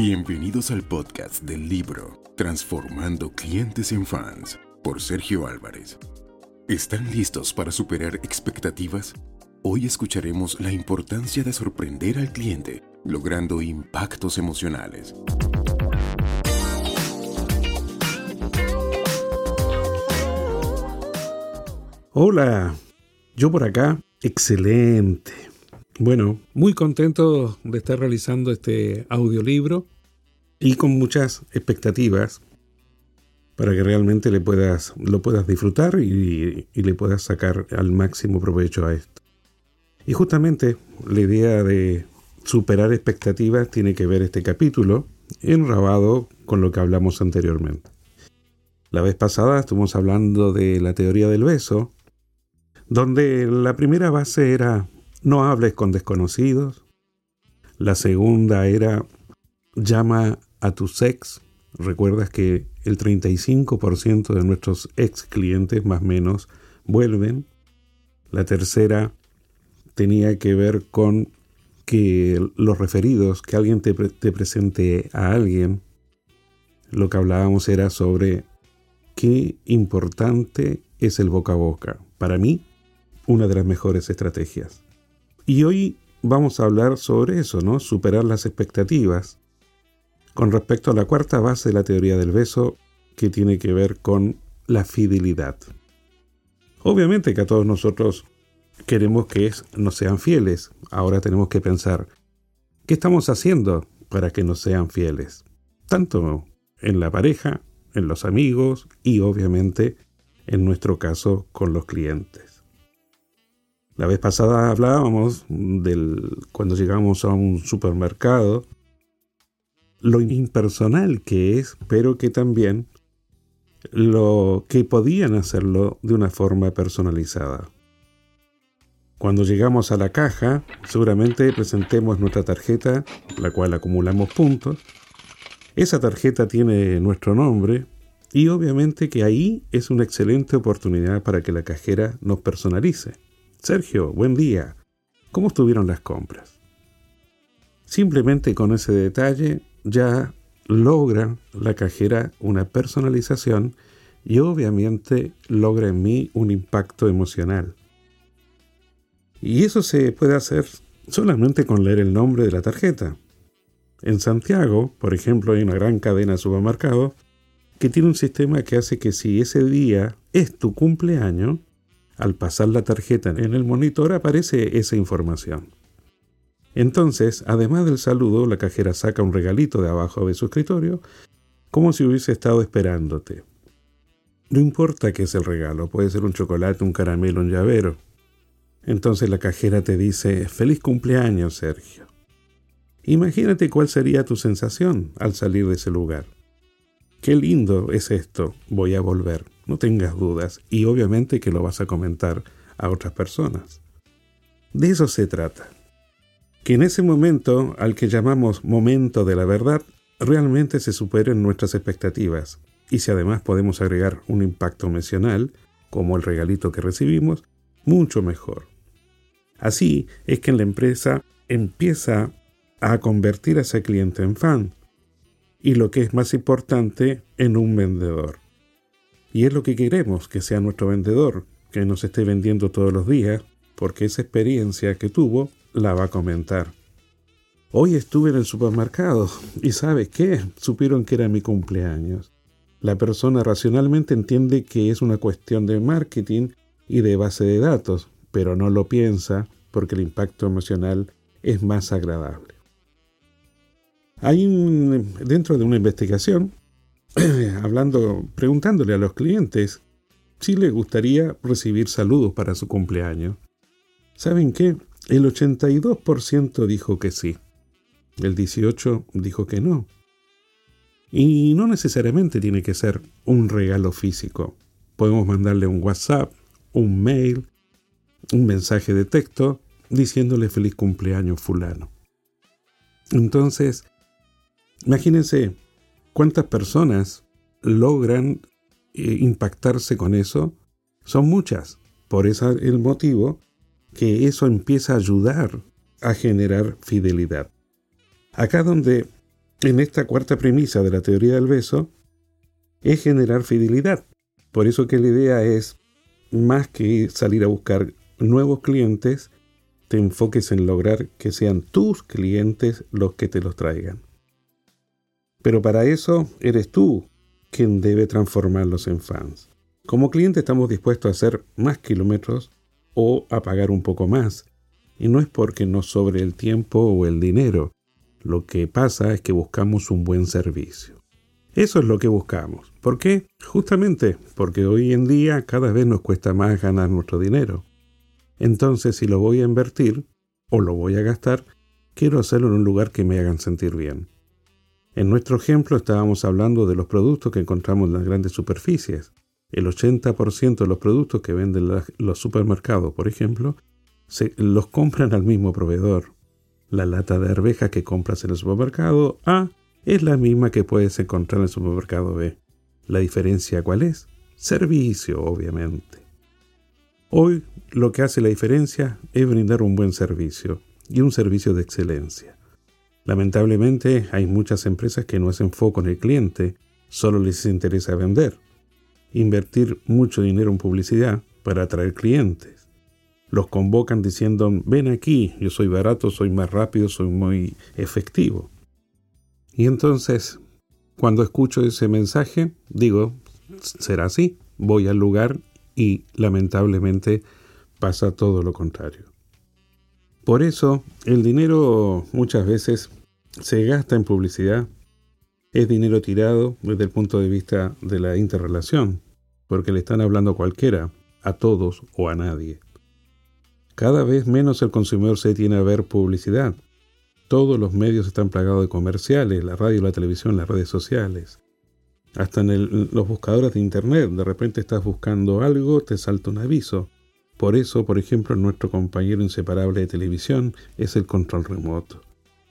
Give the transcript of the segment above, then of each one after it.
Bienvenidos al podcast del libro Transformando clientes en fans por Sergio Álvarez. ¿Están listos para superar expectativas? Hoy escucharemos la importancia de sorprender al cliente logrando impactos emocionales. Hola, yo por acá, excelente. Bueno, muy contento de estar realizando este audiolibro y con muchas expectativas para que realmente le puedas, lo puedas disfrutar y, y le puedas sacar al máximo provecho a esto. Y justamente la idea de superar expectativas tiene que ver este capítulo enrabado con lo que hablamos anteriormente. La vez pasada estuvimos hablando de la teoría del beso, donde la primera base era no hables con desconocidos, la segunda era llama a tu ex. Recuerdas que el 35% de nuestros ex clientes más o menos vuelven. La tercera tenía que ver con que los referidos, que alguien te, te presente a alguien, lo que hablábamos era sobre qué importante es el boca a boca. Para mí, una de las mejores estrategias. Y hoy vamos a hablar sobre eso, ¿no? Superar las expectativas con respecto a la cuarta base de la teoría del beso que tiene que ver con la fidelidad. Obviamente que a todos nosotros queremos que nos sean fieles. Ahora tenemos que pensar, ¿qué estamos haciendo para que nos sean fieles? Tanto en la pareja, en los amigos y obviamente en nuestro caso con los clientes. La vez pasada hablábamos del cuando llegamos a un supermercado lo impersonal que es, pero que también lo que podían hacerlo de una forma personalizada. Cuando llegamos a la caja, seguramente presentemos nuestra tarjeta, la cual acumulamos puntos. Esa tarjeta tiene nuestro nombre y obviamente que ahí es una excelente oportunidad para que la cajera nos personalice. Sergio, buen día. ¿Cómo estuvieron las compras? Simplemente con ese detalle ya logra la cajera una personalización y obviamente logra en mí un impacto emocional. Y eso se puede hacer solamente con leer el nombre de la tarjeta. En Santiago, por ejemplo, hay una gran cadena de supermercados que tiene un sistema que hace que si ese día es tu cumpleaños, al pasar la tarjeta en el monitor aparece esa información. Entonces, además del saludo, la cajera saca un regalito de abajo de su escritorio, como si hubiese estado esperándote. No importa qué es el regalo, puede ser un chocolate, un caramelo, un llavero. Entonces la cajera te dice, feliz cumpleaños, Sergio. Imagínate cuál sería tu sensación al salir de ese lugar. Qué lindo es esto, voy a volver, no tengas dudas, y obviamente que lo vas a comentar a otras personas. De eso se trata que en ese momento, al que llamamos momento de la verdad, realmente se superen nuestras expectativas. Y si además podemos agregar un impacto emocional, como el regalito que recibimos, mucho mejor. Así es que la empresa empieza a convertir a ese cliente en fan y lo que es más importante, en un vendedor. Y es lo que queremos que sea nuestro vendedor, que nos esté vendiendo todos los días, porque esa experiencia que tuvo la va a comentar. Hoy estuve en el supermercado y ¿sabes qué? Supieron que era mi cumpleaños. La persona racionalmente entiende que es una cuestión de marketing y de base de datos, pero no lo piensa porque el impacto emocional es más agradable. Hay dentro de una investigación, hablando, preguntándole a los clientes si les gustaría recibir saludos para su cumpleaños. ¿Saben qué? El 82% dijo que sí. El 18% dijo que no. Y no necesariamente tiene que ser un regalo físico. Podemos mandarle un WhatsApp, un mail, un mensaje de texto diciéndole feliz cumpleaños fulano. Entonces, imagínense cuántas personas logran eh, impactarse con eso. Son muchas. Por ese el motivo que eso empieza a ayudar a generar fidelidad. Acá donde en esta cuarta premisa de la teoría del beso es generar fidelidad. Por eso que la idea es, más que salir a buscar nuevos clientes, te enfoques en lograr que sean tus clientes los que te los traigan. Pero para eso eres tú quien debe transformarlos en fans. Como cliente estamos dispuestos a hacer más kilómetros o a pagar un poco más. Y no es porque nos sobre el tiempo o el dinero. Lo que pasa es que buscamos un buen servicio. Eso es lo que buscamos. ¿Por qué? Justamente porque hoy en día cada vez nos cuesta más ganar nuestro dinero. Entonces, si lo voy a invertir o lo voy a gastar, quiero hacerlo en un lugar que me hagan sentir bien. En nuestro ejemplo estábamos hablando de los productos que encontramos en las grandes superficies. El 80% de los productos que venden los supermercados, por ejemplo, se, los compran al mismo proveedor. La lata de arvejas que compras en el supermercado A es la misma que puedes encontrar en el supermercado B. ¿La diferencia cuál es? Servicio, obviamente. Hoy lo que hace la diferencia es brindar un buen servicio y un servicio de excelencia. Lamentablemente hay muchas empresas que no hacen foco en el cliente, solo les interesa vender. Invertir mucho dinero en publicidad para atraer clientes. Los convocan diciendo, ven aquí, yo soy barato, soy más rápido, soy muy efectivo. Y entonces, cuando escucho ese mensaje, digo, será así, voy al lugar y lamentablemente pasa todo lo contrario. Por eso, el dinero muchas veces se gasta en publicidad, es dinero tirado desde el punto de vista de la interrelación, porque le están hablando a cualquiera, a todos o a nadie. Cada vez menos el consumidor se tiene a ver publicidad. Todos los medios están plagados de comerciales, la radio, la televisión, las redes sociales. Hasta en los buscadores de Internet, de repente estás buscando algo, te salta un aviso. Por eso, por ejemplo, nuestro compañero inseparable de televisión es el control remoto.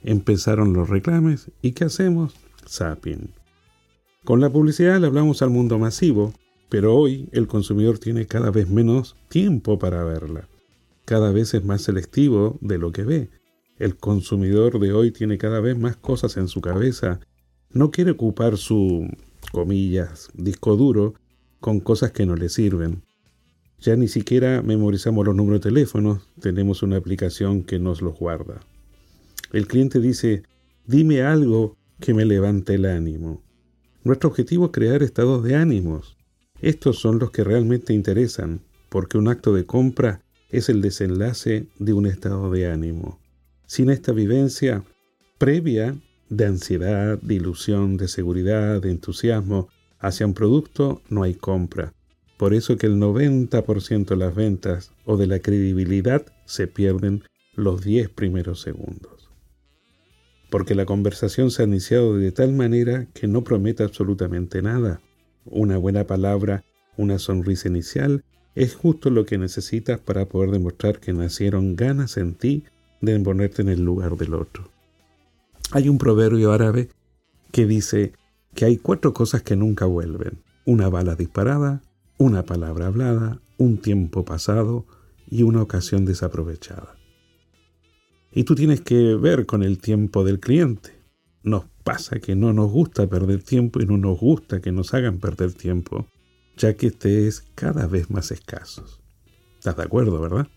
Empezaron los reclames y ¿qué hacemos? Zapping. Con la publicidad le hablamos al mundo masivo, pero hoy el consumidor tiene cada vez menos tiempo para verla. Cada vez es más selectivo de lo que ve. El consumidor de hoy tiene cada vez más cosas en su cabeza. No quiere ocupar su, comillas, disco duro con cosas que no le sirven. Ya ni siquiera memorizamos los números de teléfono, tenemos una aplicación que nos los guarda. El cliente dice, dime algo que me levante el ánimo. Nuestro objetivo es crear estados de ánimos. Estos son los que realmente interesan, porque un acto de compra es el desenlace de un estado de ánimo. Sin esta vivencia previa de ansiedad, de ilusión, de seguridad, de entusiasmo hacia un producto, no hay compra. Por eso que el 90% de las ventas o de la credibilidad se pierden los 10 primeros segundos porque la conversación se ha iniciado de tal manera que no promete absolutamente nada. Una buena palabra, una sonrisa inicial, es justo lo que necesitas para poder demostrar que nacieron ganas en ti de ponerte en el lugar del otro. Hay un proverbio árabe que dice que hay cuatro cosas que nunca vuelven. Una bala disparada, una palabra hablada, un tiempo pasado y una ocasión desaprovechada. Y tú tienes que ver con el tiempo del cliente. Nos pasa que no nos gusta perder tiempo y no nos gusta que nos hagan perder tiempo, ya que este es cada vez más escaso. ¿Estás de acuerdo, verdad?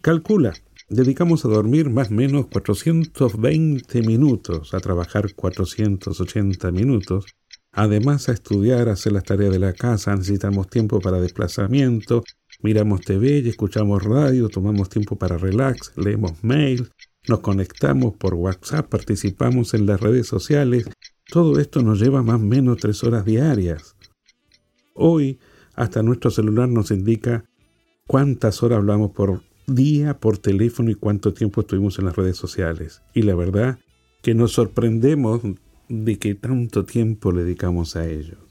Calcula, dedicamos a dormir más o menos 420 minutos, a trabajar 480 minutos, además a estudiar, hacer las tareas de la casa, necesitamos tiempo para desplazamiento, Miramos TV y escuchamos radio, tomamos tiempo para relax, leemos mail, nos conectamos por WhatsApp, participamos en las redes sociales. Todo esto nos lleva más o menos tres horas diarias. Hoy, hasta nuestro celular nos indica cuántas horas hablamos por día por teléfono y cuánto tiempo estuvimos en las redes sociales. Y la verdad que nos sorprendemos de que tanto tiempo le dedicamos a ellos.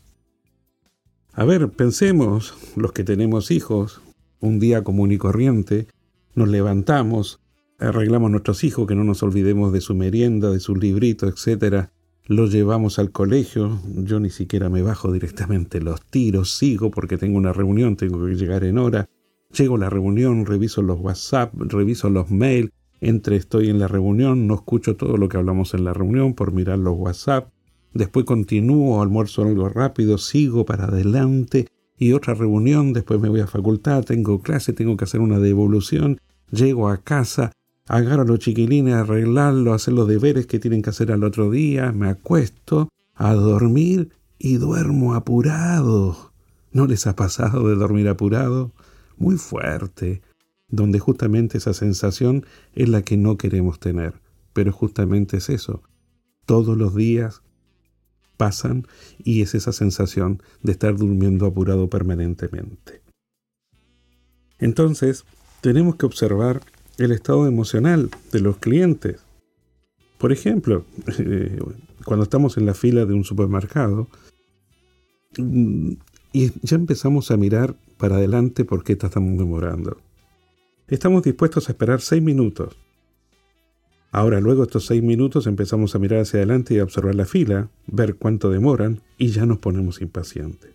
A ver, pensemos, los que tenemos hijos, un día común y corriente, nos levantamos, arreglamos nuestros hijos, que no nos olvidemos de su merienda, de sus libritos, etc. Los llevamos al colegio, yo ni siquiera me bajo directamente los tiros, sigo porque tengo una reunión, tengo que llegar en hora. Llego a la reunión, reviso los WhatsApp, reviso los mails, entre estoy en la reunión, no escucho todo lo que hablamos en la reunión por mirar los WhatsApp, después continúo, almuerzo algo rápido, sigo para adelante y otra reunión, después me voy a facultad, tengo clase, tengo que hacer una devolución, llego a casa, agarro a los chiquilines arreglarlo, hacer los deberes que tienen que hacer al otro día, me acuesto a dormir y duermo apurado. ¿No les ha pasado de dormir apurado? Muy fuerte, donde justamente esa sensación es la que no queremos tener. Pero justamente es eso. Todos los días pasan y es esa sensación de estar durmiendo apurado permanentemente. Entonces, tenemos que observar el estado emocional de los clientes. Por ejemplo, eh, cuando estamos en la fila de un supermercado mm, y ya empezamos a mirar para adelante por qué estamos demorando. Estamos dispuestos a esperar seis minutos. Ahora, luego estos seis minutos empezamos a mirar hacia adelante y a observar la fila, ver cuánto demoran y ya nos ponemos impacientes.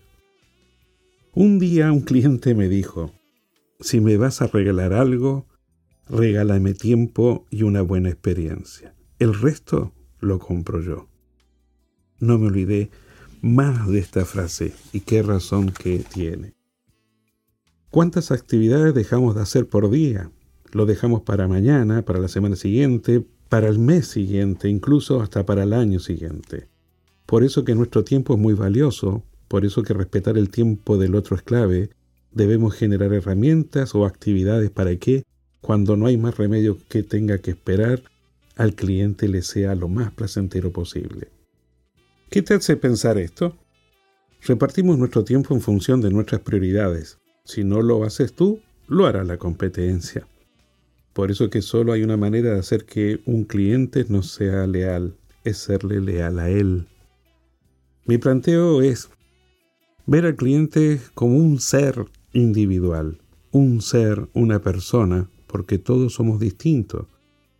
Un día un cliente me dijo, si me vas a regalar algo, regálame tiempo y una buena experiencia. El resto lo compro yo. No me olvidé más de esta frase y qué razón que tiene. ¿Cuántas actividades dejamos de hacer por día? Lo dejamos para mañana, para la semana siguiente, para el mes siguiente, incluso hasta para el año siguiente. Por eso que nuestro tiempo es muy valioso, por eso que respetar el tiempo del otro es clave, debemos generar herramientas o actividades para que, cuando no hay más remedio que tenga que esperar, al cliente le sea lo más placentero posible. ¿Qué te hace pensar esto? Repartimos nuestro tiempo en función de nuestras prioridades. Si no lo haces tú, lo hará la competencia. Por eso que solo hay una manera de hacer que un cliente no sea leal, es serle leal a él. Mi planteo es ver al cliente como un ser individual, un ser, una persona, porque todos somos distintos.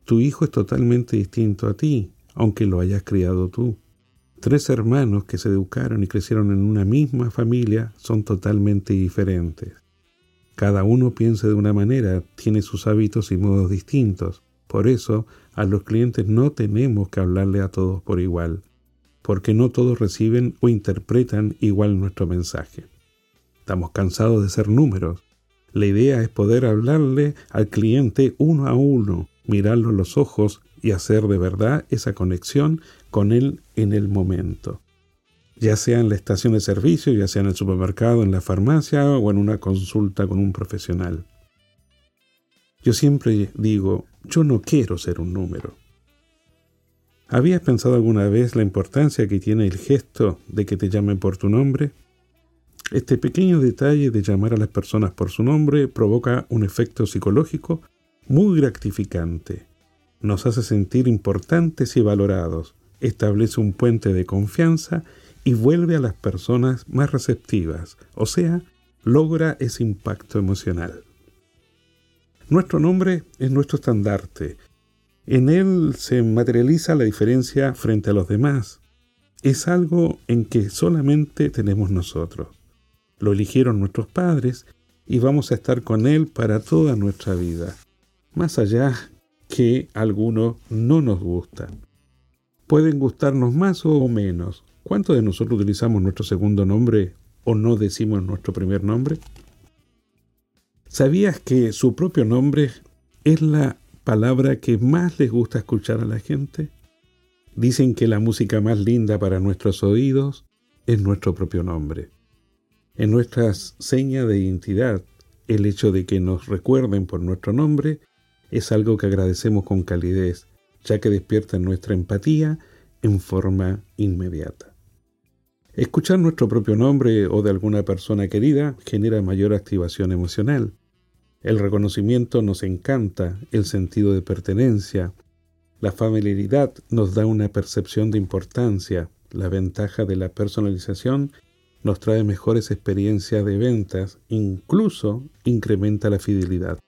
Tu hijo es totalmente distinto a ti, aunque lo hayas criado tú. Tres hermanos que se educaron y crecieron en una misma familia son totalmente diferentes. Cada uno piensa de una manera, tiene sus hábitos y modos distintos. Por eso, a los clientes no tenemos que hablarle a todos por igual, porque no todos reciben o interpretan igual nuestro mensaje. Estamos cansados de ser números. La idea es poder hablarle al cliente uno a uno, mirarlo en los ojos y hacer de verdad esa conexión con él en el momento. Ya sea en la estación de servicio, ya sea en el supermercado, en la farmacia o en una consulta con un profesional. Yo siempre digo, yo no quiero ser un número. ¿Habías pensado alguna vez la importancia que tiene el gesto de que te llamen por tu nombre? Este pequeño detalle de llamar a las personas por su nombre provoca un efecto psicológico muy gratificante. Nos hace sentir importantes y valorados, establece un puente de confianza y vuelve a las personas más receptivas, o sea, logra ese impacto emocional. Nuestro nombre es nuestro estandarte. En él se materializa la diferencia frente a los demás. Es algo en que solamente tenemos nosotros. Lo eligieron nuestros padres y vamos a estar con Él para toda nuestra vida, más allá que algunos no nos gustan. Pueden gustarnos más o menos. ¿Cuántos de nosotros utilizamos nuestro segundo nombre o no decimos nuestro primer nombre? ¿Sabías que su propio nombre es la palabra que más les gusta escuchar a la gente? Dicen que la música más linda para nuestros oídos es nuestro propio nombre en nuestras señas de identidad. El hecho de que nos recuerden por nuestro nombre es algo que agradecemos con calidez, ya que despierta nuestra empatía en forma inmediata. Escuchar nuestro propio nombre o de alguna persona querida genera mayor activación emocional. El reconocimiento nos encanta, el sentido de pertenencia. La familiaridad nos da una percepción de importancia. La ventaja de la personalización nos trae mejores experiencias de ventas, incluso incrementa la fidelidad.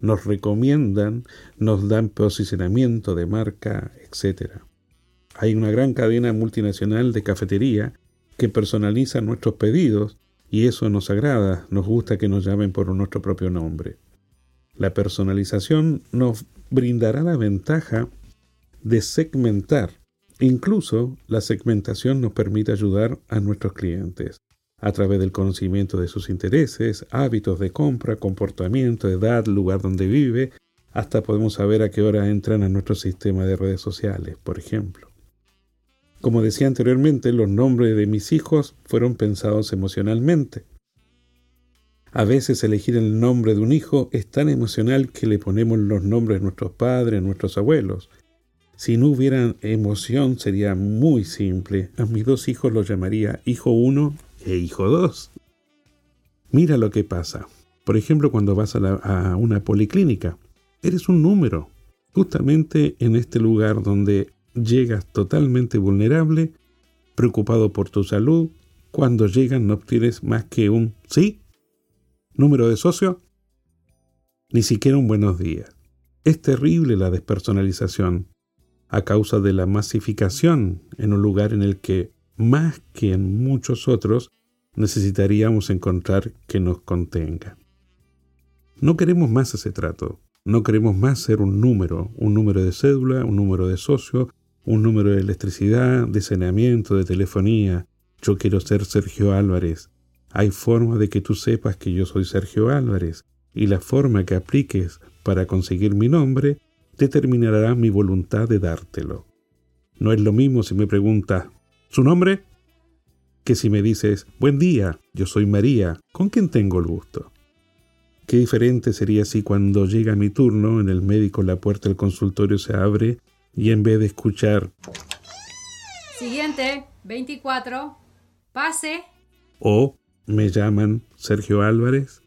Nos recomiendan, nos dan posicionamiento de marca, etc. Hay una gran cadena multinacional de cafetería que personaliza nuestros pedidos y eso nos agrada, nos gusta que nos llamen por nuestro propio nombre. La personalización nos brindará la ventaja de segmentar. Incluso la segmentación nos permite ayudar a nuestros clientes a través del conocimiento de sus intereses, hábitos de compra, comportamiento, edad, lugar donde vive, hasta podemos saber a qué hora entran a nuestro sistema de redes sociales, por ejemplo. Como decía anteriormente, los nombres de mis hijos fueron pensados emocionalmente. A veces elegir el nombre de un hijo es tan emocional que le ponemos los nombres de nuestros padres, nuestros abuelos. Si no hubiera emoción sería muy simple. A mis dos hijos los llamaría hijo 1 e hijo 2. Mira lo que pasa. Por ejemplo, cuando vas a una policlínica, eres un número. Justamente en este lugar donde llegas totalmente vulnerable, preocupado por tu salud, cuando llegan no obtienes más que un sí número de socio, ni siquiera un buenos días. Es terrible la despersonalización a causa de la masificación en un lugar en el que, más que en muchos otros, necesitaríamos encontrar que nos contenga. No queremos más ese trato, no queremos más ser un número, un número de cédula, un número de socio, un número de electricidad, de saneamiento, de telefonía. Yo quiero ser Sergio Álvarez, hay forma de que tú sepas que yo soy Sergio Álvarez, y la forma que apliques para conseguir mi nombre determinará mi voluntad de dártelo. No es lo mismo si me preguntas ¿su nombre? que si me dices Buen día, yo soy María, ¿con quién tengo el gusto? Qué diferente sería si cuando llega mi turno en el médico la puerta del consultorio se abre y en vez de escuchar Siguiente, 24, pase. O me llaman Sergio Álvarez.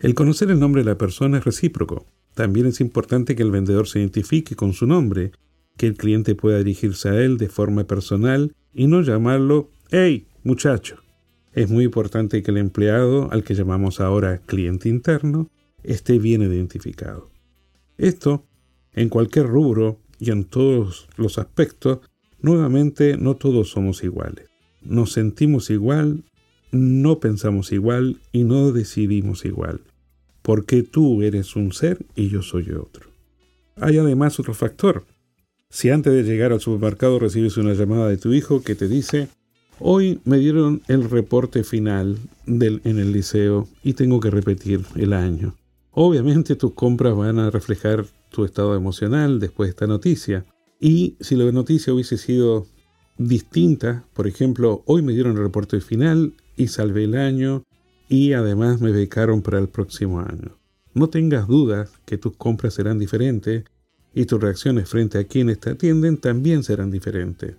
El conocer el nombre de la persona es recíproco. También es importante que el vendedor se identifique con su nombre, que el cliente pueda dirigirse a él de forma personal y no llamarlo ¡Hey, muchacho! Es muy importante que el empleado, al que llamamos ahora cliente interno, esté bien identificado. Esto, en cualquier rubro y en todos los aspectos, nuevamente no todos somos iguales. Nos sentimos igual no pensamos igual y no decidimos igual, porque tú eres un ser y yo soy otro. Hay además otro factor. Si antes de llegar al supermercado recibes una llamada de tu hijo que te dice, hoy me dieron el reporte final en el liceo y tengo que repetir el año. Obviamente tus compras van a reflejar tu estado emocional después de esta noticia. Y si la noticia hubiese sido distinta, por ejemplo, hoy me dieron el reporte final y salvé el año y además me becaron para el próximo año. No tengas dudas que tus compras serán diferentes y tus reacciones frente a quienes te atienden también serán diferentes,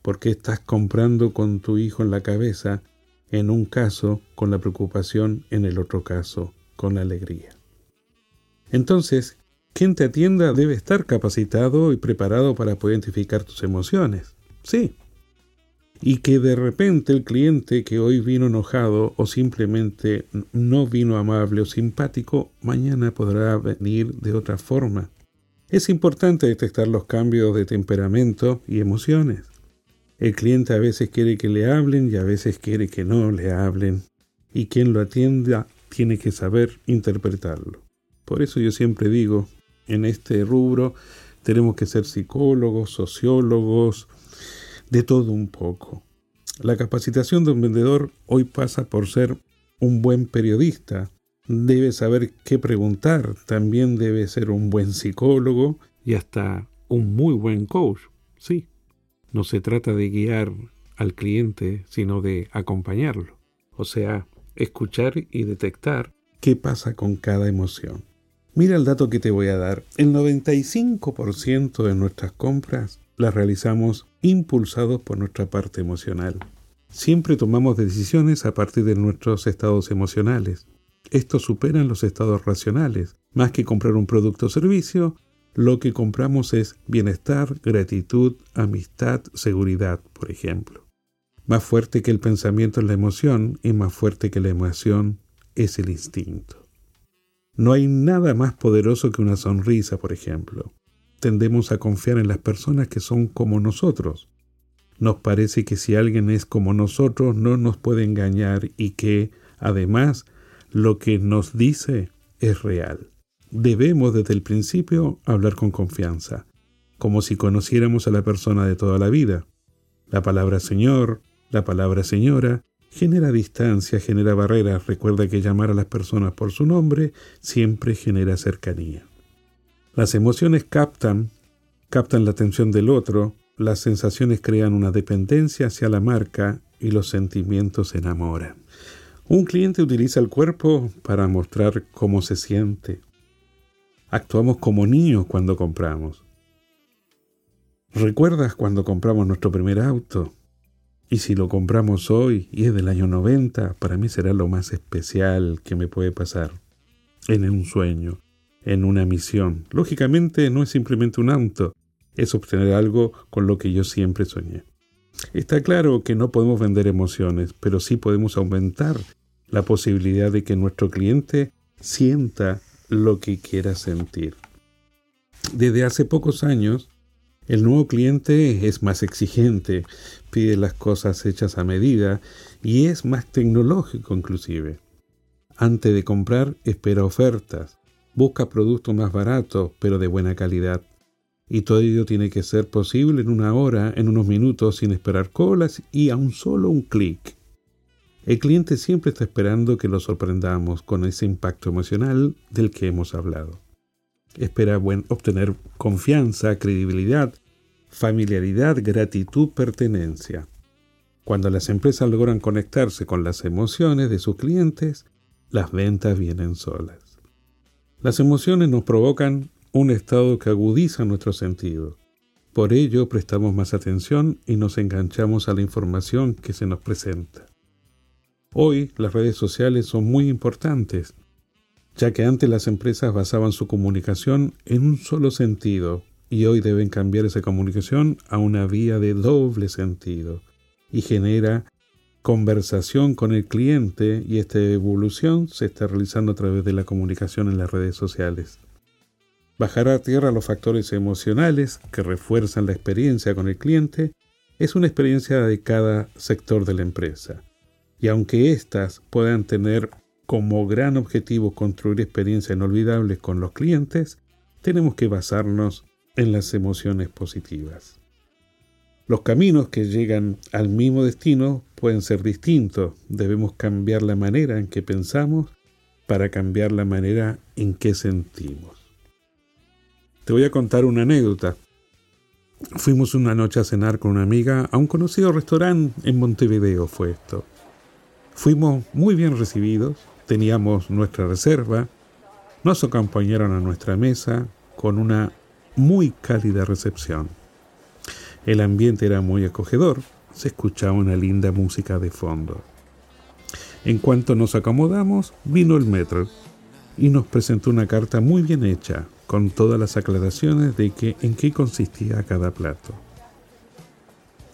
porque estás comprando con tu hijo en la cabeza, en un caso con la preocupación, en el otro caso con la alegría. Entonces, quien te atienda debe estar capacitado y preparado para poder identificar tus emociones. Sí, y que de repente el cliente que hoy vino enojado o simplemente no vino amable o simpático, mañana podrá venir de otra forma. Es importante detectar los cambios de temperamento y emociones. El cliente a veces quiere que le hablen y a veces quiere que no le hablen. Y quien lo atienda tiene que saber interpretarlo. Por eso yo siempre digo, en este rubro tenemos que ser psicólogos, sociólogos, de todo un poco. La capacitación de un vendedor hoy pasa por ser un buen periodista. Debe saber qué preguntar, también debe ser un buen psicólogo y hasta un muy buen coach. Sí, no se trata de guiar al cliente, sino de acompañarlo. O sea, escuchar y detectar qué pasa con cada emoción. Mira el dato que te voy a dar. El 95% de nuestras compras las realizamos impulsados por nuestra parte emocional. Siempre tomamos decisiones a partir de nuestros estados emocionales. Estos superan los estados racionales. Más que comprar un producto o servicio, lo que compramos es bienestar, gratitud, amistad, seguridad, por ejemplo. Más fuerte que el pensamiento es la emoción y más fuerte que la emoción es el instinto. No hay nada más poderoso que una sonrisa, por ejemplo tendemos a confiar en las personas que son como nosotros. Nos parece que si alguien es como nosotros no nos puede engañar y que, además, lo que nos dice es real. Debemos desde el principio hablar con confianza, como si conociéramos a la persona de toda la vida. La palabra Señor, la palabra Señora, genera distancia, genera barreras. Recuerda que llamar a las personas por su nombre siempre genera cercanía. Las emociones captan, captan la atención del otro, las sensaciones crean una dependencia hacia la marca y los sentimientos se enamoran. Un cliente utiliza el cuerpo para mostrar cómo se siente. Actuamos como niños cuando compramos. ¿Recuerdas cuando compramos nuestro primer auto? Y si lo compramos hoy y es del año 90, para mí será lo más especial que me puede pasar. En un sueño, en una misión. Lógicamente no es simplemente un auto, es obtener algo con lo que yo siempre soñé. Está claro que no podemos vender emociones, pero sí podemos aumentar la posibilidad de que nuestro cliente sienta lo que quiera sentir. Desde hace pocos años, el nuevo cliente es más exigente, pide las cosas hechas a medida y es más tecnológico inclusive. Antes de comprar, espera ofertas, busca productos más baratos pero de buena calidad. Y todo ello tiene que ser posible en una hora, en unos minutos, sin esperar colas y a un solo un clic. El cliente siempre está esperando que lo sorprendamos con ese impacto emocional del que hemos hablado. Espera obtener confianza, credibilidad, familiaridad, gratitud, pertenencia. Cuando las empresas logran conectarse con las emociones de sus clientes, las ventas vienen solas. Las emociones nos provocan un estado que agudiza nuestro sentido. Por ello prestamos más atención y nos enganchamos a la información que se nos presenta. Hoy las redes sociales son muy importantes, ya que antes las empresas basaban su comunicación en un solo sentido y hoy deben cambiar esa comunicación a una vía de doble sentido y genera conversación con el cliente y esta evolución se está realizando a través de la comunicación en las redes sociales. Bajar a tierra los factores emocionales que refuerzan la experiencia con el cliente es una experiencia de cada sector de la empresa. Y aunque éstas puedan tener como gran objetivo construir experiencias inolvidables con los clientes, tenemos que basarnos en las emociones positivas. Los caminos que llegan al mismo destino pueden ser distintos. Debemos cambiar la manera en que pensamos para cambiar la manera en que sentimos. Te voy a contar una anécdota. Fuimos una noche a cenar con una amiga a un conocido restaurante en Montevideo, fue esto. Fuimos muy bien recibidos, teníamos nuestra reserva, nos acompañaron a nuestra mesa con una muy cálida recepción. El ambiente era muy acogedor, se escuchaba una linda música de fondo. En cuanto nos acomodamos, vino el metro y nos presentó una carta muy bien hecha, con todas las aclaraciones de que, en qué consistía cada plato.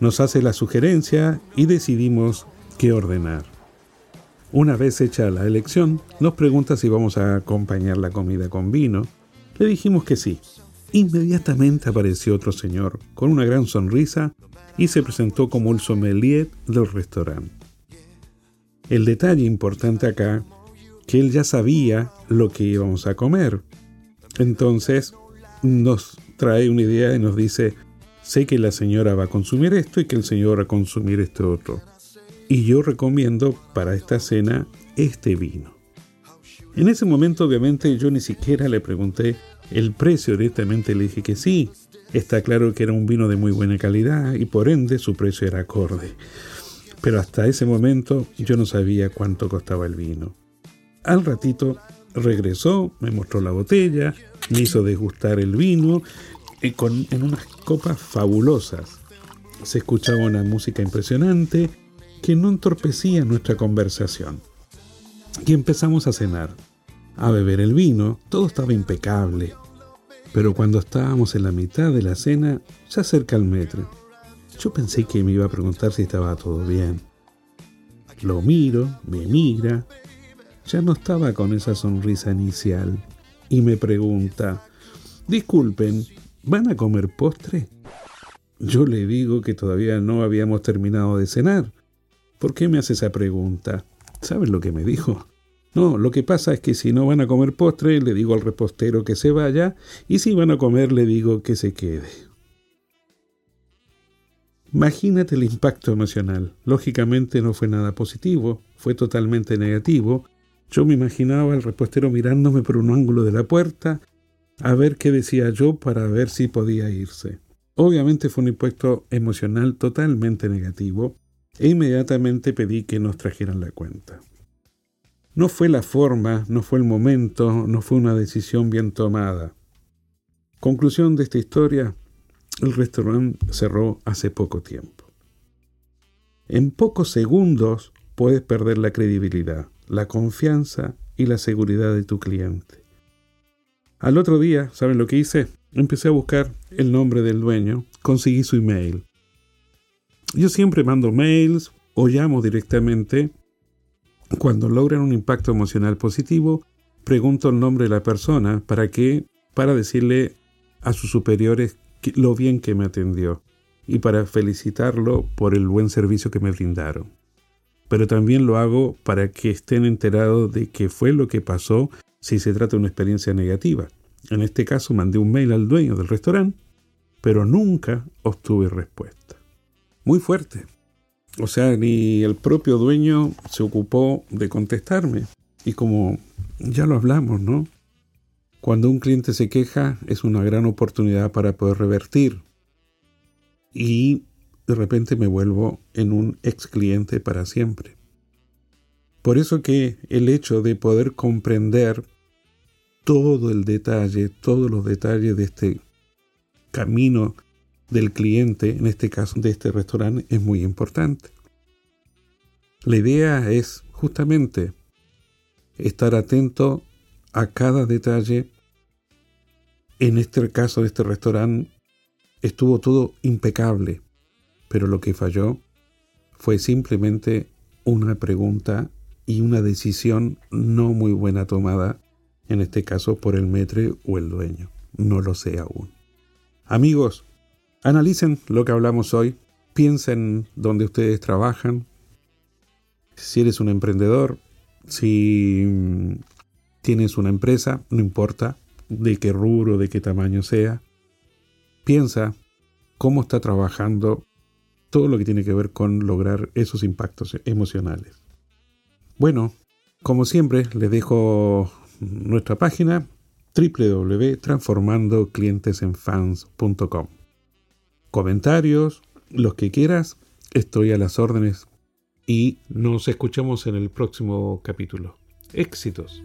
Nos hace la sugerencia y decidimos qué ordenar. Una vez hecha la elección, nos pregunta si vamos a acompañar la comida con vino. Le dijimos que sí. Inmediatamente apareció otro señor con una gran sonrisa y se presentó como el sommelier del restaurante. El detalle importante acá, que él ya sabía lo que íbamos a comer, entonces nos trae una idea y nos dice, sé que la señora va a consumir esto y que el señor va a consumir esto otro. Y yo recomiendo para esta cena este vino. En ese momento obviamente yo ni siquiera le pregunté el precio, directamente le dije que sí. Está claro que era un vino de muy buena calidad y por ende su precio era acorde. Pero hasta ese momento yo no sabía cuánto costaba el vino. Al ratito regresó, me mostró la botella, me hizo degustar el vino y en unas copas fabulosas. Se escuchaba una música impresionante que no entorpecía nuestra conversación. Y empezamos a cenar, a beber el vino, todo estaba impecable. Pero cuando estábamos en la mitad de la cena, se acerca el metro. Yo pensé que me iba a preguntar si estaba todo bien. Lo miro, me mira, ya no estaba con esa sonrisa inicial y me pregunta, disculpen, ¿van a comer postre? Yo le digo que todavía no habíamos terminado de cenar. ¿Por qué me hace esa pregunta? ¿Sabes lo que me dijo? No, lo que pasa es que si no van a comer postre, le digo al repostero que se vaya, y si van a comer, le digo que se quede. Imagínate el impacto emocional. Lógicamente no fue nada positivo, fue totalmente negativo. Yo me imaginaba al repostero mirándome por un ángulo de la puerta, a ver qué decía yo para ver si podía irse. Obviamente fue un impacto emocional totalmente negativo e inmediatamente pedí que nos trajeran la cuenta. No fue la forma, no fue el momento, no fue una decisión bien tomada. Conclusión de esta historia, el restaurante cerró hace poco tiempo. En pocos segundos puedes perder la credibilidad, la confianza y la seguridad de tu cliente. Al otro día, ¿saben lo que hice? Empecé a buscar el nombre del dueño, conseguí su email. Yo siempre mando mails o llamo directamente cuando logran un impacto emocional positivo, pregunto el nombre de la persona para que para decirle a sus superiores lo bien que me atendió y para felicitarlo por el buen servicio que me brindaron. Pero también lo hago para que estén enterados de qué fue lo que pasó si se trata de una experiencia negativa. En este caso mandé un mail al dueño del restaurante, pero nunca obtuve respuesta. Muy fuerte. O sea, ni el propio dueño se ocupó de contestarme. Y como ya lo hablamos, ¿no? Cuando un cliente se queja es una gran oportunidad para poder revertir. Y de repente me vuelvo en un ex cliente para siempre. Por eso que el hecho de poder comprender todo el detalle, todos los detalles de este camino del cliente, en este caso de este restaurante, es muy importante. La idea es justamente estar atento a cada detalle. En este caso de este restaurante estuvo todo impecable, pero lo que falló fue simplemente una pregunta y una decisión no muy buena tomada, en este caso por el metre o el dueño. No lo sé aún. Amigos, analicen lo que hablamos hoy, piensen dónde ustedes trabajan, si eres un emprendedor, si mm, tienes una empresa, no importa de qué rubro, de qué tamaño sea, piensa cómo está trabajando todo lo que tiene que ver con lograr esos impactos emocionales. Bueno, como siempre, les dejo nuestra página www.transformandoclientesenfans.com. Comentarios, los que quieras, estoy a las órdenes y nos escuchamos en el próximo capítulo. Éxitos.